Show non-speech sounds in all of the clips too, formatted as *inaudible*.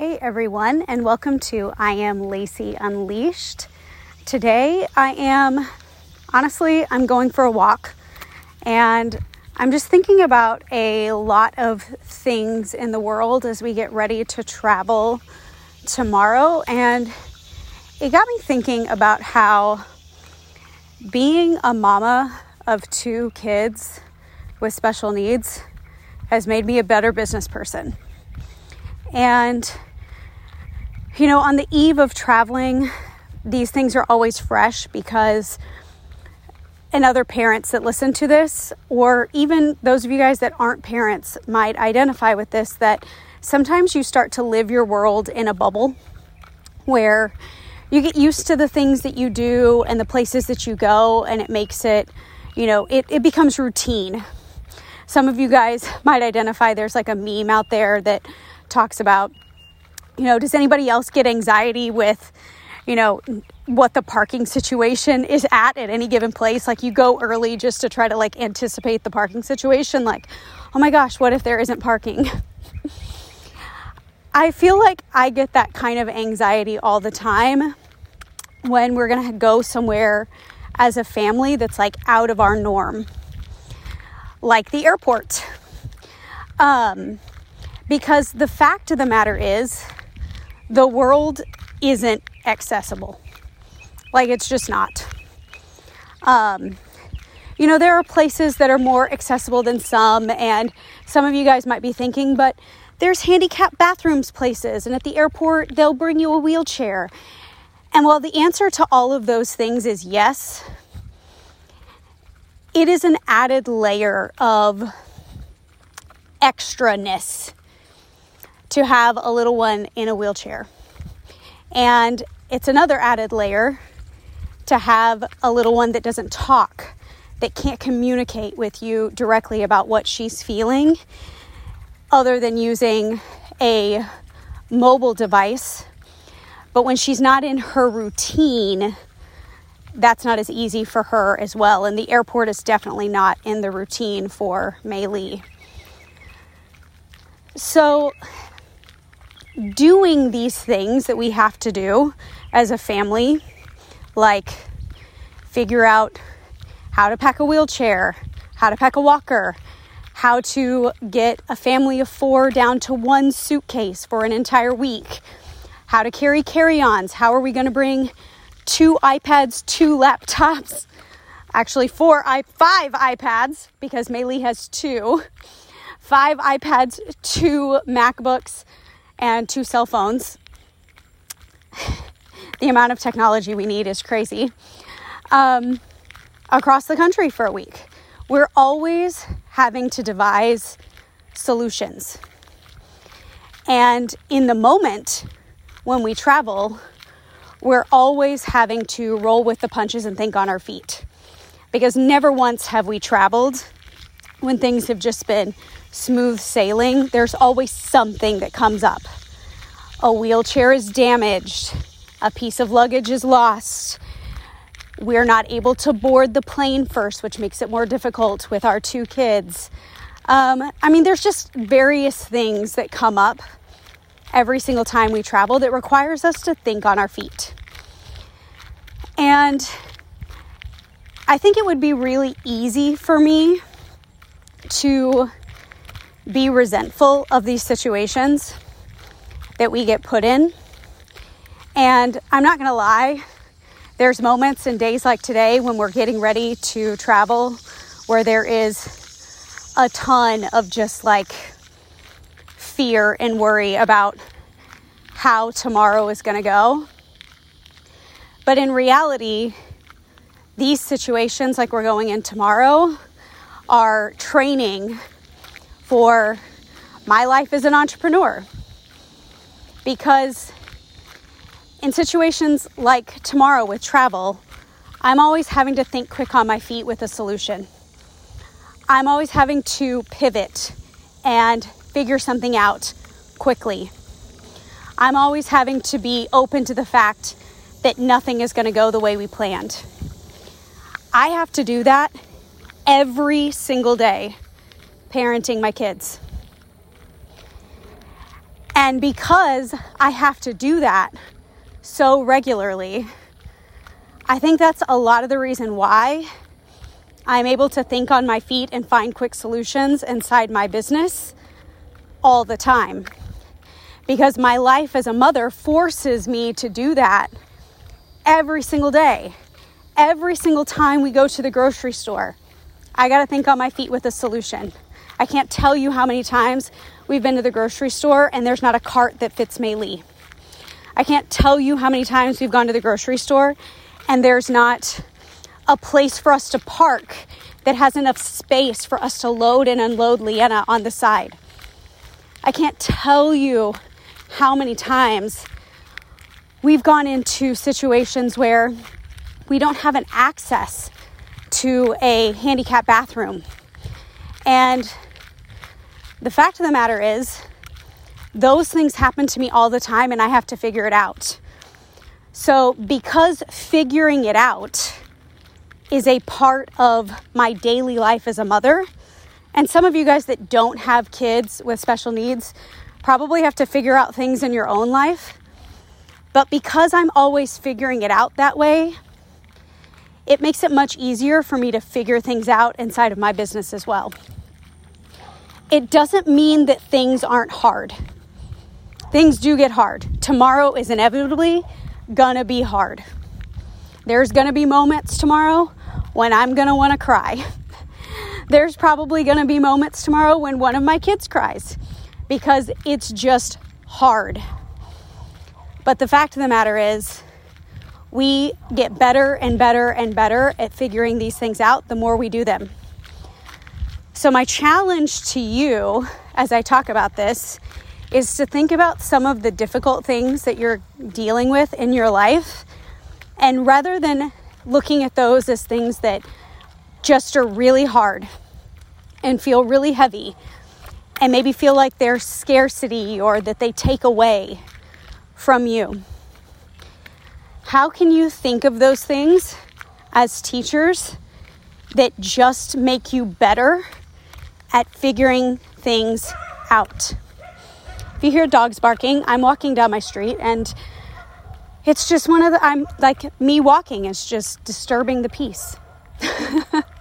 Hey everyone, and welcome to I Am Lacey Unleashed. Today I am honestly, I'm going for a walk and I'm just thinking about a lot of things in the world as we get ready to travel tomorrow. And it got me thinking about how being a mama of two kids with special needs has made me a better business person. And, you know, on the eve of traveling, these things are always fresh because, and other parents that listen to this, or even those of you guys that aren't parents, might identify with this that sometimes you start to live your world in a bubble where you get used to the things that you do and the places that you go, and it makes it, you know, it, it becomes routine. Some of you guys *laughs* might identify there's like a meme out there that talks about, you know, does anybody else get anxiety with, you know, what the parking situation is at at any given place? Like you go early just to try to like anticipate the parking situation. Like, oh my gosh, what if there isn't parking? *laughs* I feel like I get that kind of anxiety all the time when we're going to go somewhere as a family that's like out of our norm, like the airport. Um, because the fact of the matter is, the world isn't accessible. Like, it's just not. Um, you know, there are places that are more accessible than some, and some of you guys might be thinking, but there's handicap bathrooms places, and at the airport, they'll bring you a wheelchair. And while the answer to all of those things is yes, it is an added layer of extraness to have a little one in a wheelchair. And it's another added layer to have a little one that doesn't talk, that can't communicate with you directly about what she's feeling, other than using a mobile device. But when she's not in her routine, that's not as easy for her as well. And the airport is definitely not in the routine for Mei Lee. So, doing these things that we have to do as a family, like figure out how to pack a wheelchair, how to pack a walker, how to get a family of four down to one suitcase for an entire week, how to carry carry ons, how are we going to bring two iPads, two laptops, actually four, i five iPads because Maylee has two, five iPads, two MacBooks, and two cell phones. the amount of technology we need is crazy. Um, across the country for a week. We're always having to devise solutions. And in the moment when we travel, we're always having to roll with the punches and think on our feet. Because never once have we traveled when things have just been smooth sailing, there's always something that comes up. A wheelchair is damaged, a piece of luggage is lost. We're not able to board the plane first, which makes it more difficult with our two kids. Um, I mean, there's just various things that come up every single time we travel that requires us to think on our feet. And I think it would be really easy for me to be resentful of these situations that we get put in. And I'm not to lie, there's moments and days like today when we're getting ready to travel where there is a ton of just like fear and worry about how tomorrow is to go. But in reality, these situations, like we're going in tomorrow, are training for my life as an entrepreneur. Because in situations like tomorrow with travel, I'm always having to think quick on my feet with a solution. I'm always having to pivot and figure something out quickly. I'm always having to be open to the fact that nothing is going to go the way we planned. I have to do that every single day parenting my kids. And because I have to do that so regularly, I think that's a lot of the reason why I'm able to think on my feet and find quick solutions inside my business all the time. Because my life as a mother forces me to do that every single day. Every single time we go to the grocery store, I got to think on my feet with a solution. I can't tell you how many times we've been to the grocery store and there's not a cart that fits Mei Lee. I can't tell you how many times we've gone to the grocery store and there's not a place for us to park that has enough space for us to load and unload Leanna on the side. I can't tell you how many times we've gone into situations where we don't have an access to a handicap bathroom. And the fact of the matter is, those things happen to me all the time and I have to figure it out. So, because figuring it out is a part of my daily life as a mother, and some of you guys that don't have kids with special needs probably have to figure out things in your own life. But because I'm always figuring it out that way, it makes it much easier for me to figure things out inside of my business as well. It doesn't mean that things aren't hard. Things do get hard. Tomorrow is inevitably gonna be hard. There's gonna be moments tomorrow when I'm gonna wanna cry. *laughs* There's probably gonna be moments tomorrow when one of my kids cries because it's just hard. But the fact of the matter is, we get better and better and better at figuring these things out the more we do them. So, my challenge to you as I talk about this is to think about some of the difficult things that you're dealing with in your life. And rather than looking at those as things that just are really hard and feel really heavy, and maybe feel like they're scarcity or that they take away from you. How can you think of those things as teachers that just make you better at figuring things out? If you hear dogs barking, I'm walking down my street and it's just one of the, I'm like, me walking is just disturbing the peace. *laughs*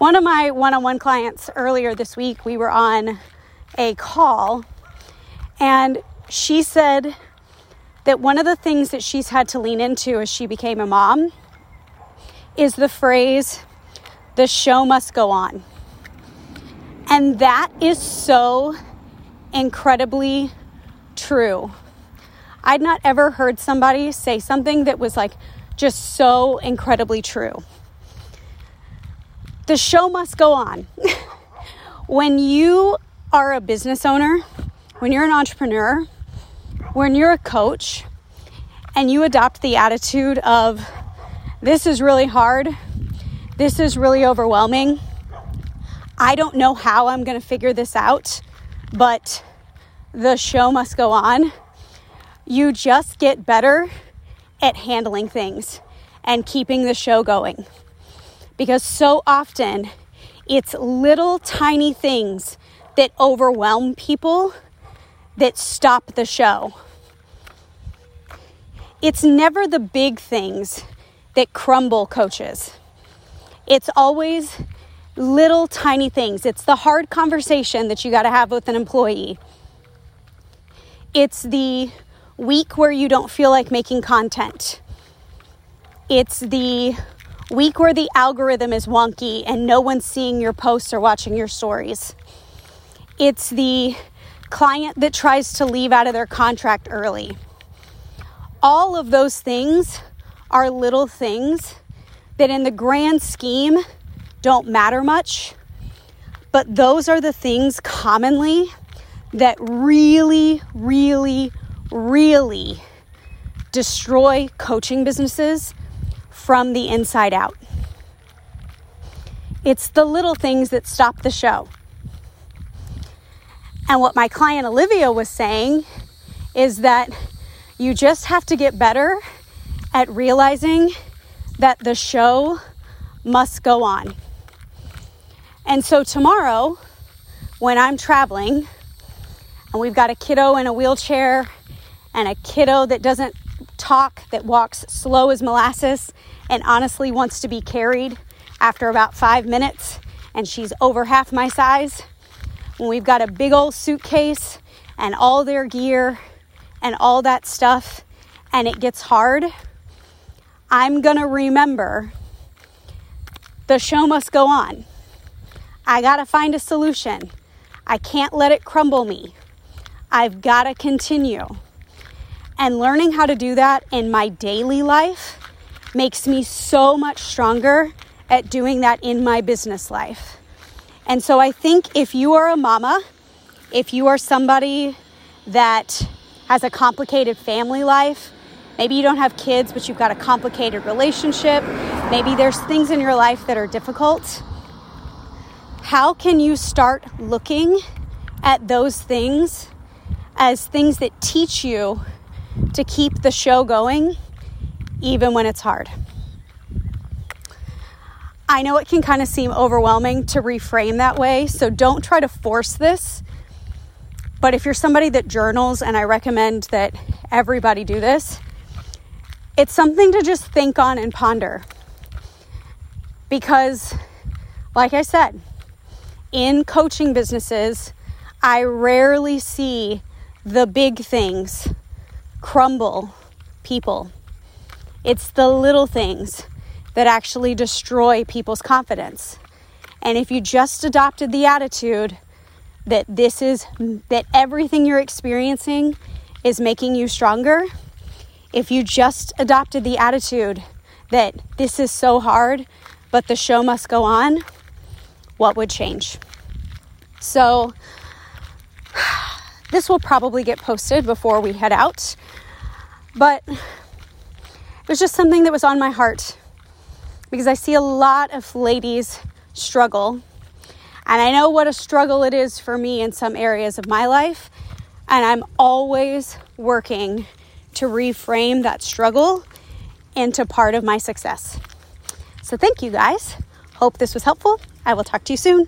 One of my one on one clients earlier this week, we were on a call, and she said that one of the things that she's had to lean into as she became a mom is the phrase, the show must go on. And that is so incredibly true. I'd not ever heard somebody say something that was like just so incredibly true the show must go on. *laughs* when you are a business owner, when you're an entrepreneur, when you're a coach, and you adopt the attitude of, this is really hard, this is really overwhelming, I don't know how I'm going to figure this out, but the show must go on. You just get better at handling things and keeping the show going because so often it's little tiny things that overwhelm people that stop the show. It's never the big things that crumble coaches. It's always little tiny things. It's the hard conversation that you got to have with an employee. It's the week where you don't feel like making content. It's the week where the algorithm is wonky and no one's seeing your posts or watching your stories. It's the client that tries to leave out of their contract early. All of those things are little things that, in the grand scheme, don't matter much. But those are the things commonly that really, really, really destroy coaching businesses from the inside out. It's the little things that stop the show. And what my client Olivia was saying is that you just have to get better at realizing that the show must go on. And so tomorrow, when I'm traveling, and we've got a kiddo in a wheelchair and a kiddo that doesn't talk, that walks slow as molasses, and honestly wants to be carried after about five minutes, and she's over half my size. When we've got a big old suitcase and all their gear and all that stuff, and it gets hard, I'm gonna remember the show must go on. I gotta find a solution. I can't let it crumble me. I've gotta continue. And learning how to do that in my daily life makes me so much stronger at doing that in my business life. And so I think if you are a mama, if you are somebody that has a complicated family life, maybe you don't have kids, but you've got a complicated relationship, maybe there's things in your life that are difficult. How can you start looking at those things as things that teach you to keep the show going even when it's hard. I know it can kind of seem overwhelming to reframe that way, so don't try to force this. But if you're somebody that journals, and I recommend that everybody do this, it's something to just think on and ponder. Because, like I said, in coaching businesses, I rarely see the big things crumble people. It's the little things that actually destroy people's confidence. And if you just adopted the attitude that this is, that everything you're experiencing is making you stronger, if you just adopted the attitude that this is so hard, but the show must go on, what would change? So, *sighs* this will probably get posted before we head out, but it was just something that was on my heart because I see a lot of ladies struggle. And I know what a struggle it is for me in some areas of my life. And I'm always working to reframe that struggle into part of my success. So, thank you guys. Hope this was helpful. I will talk to you soon.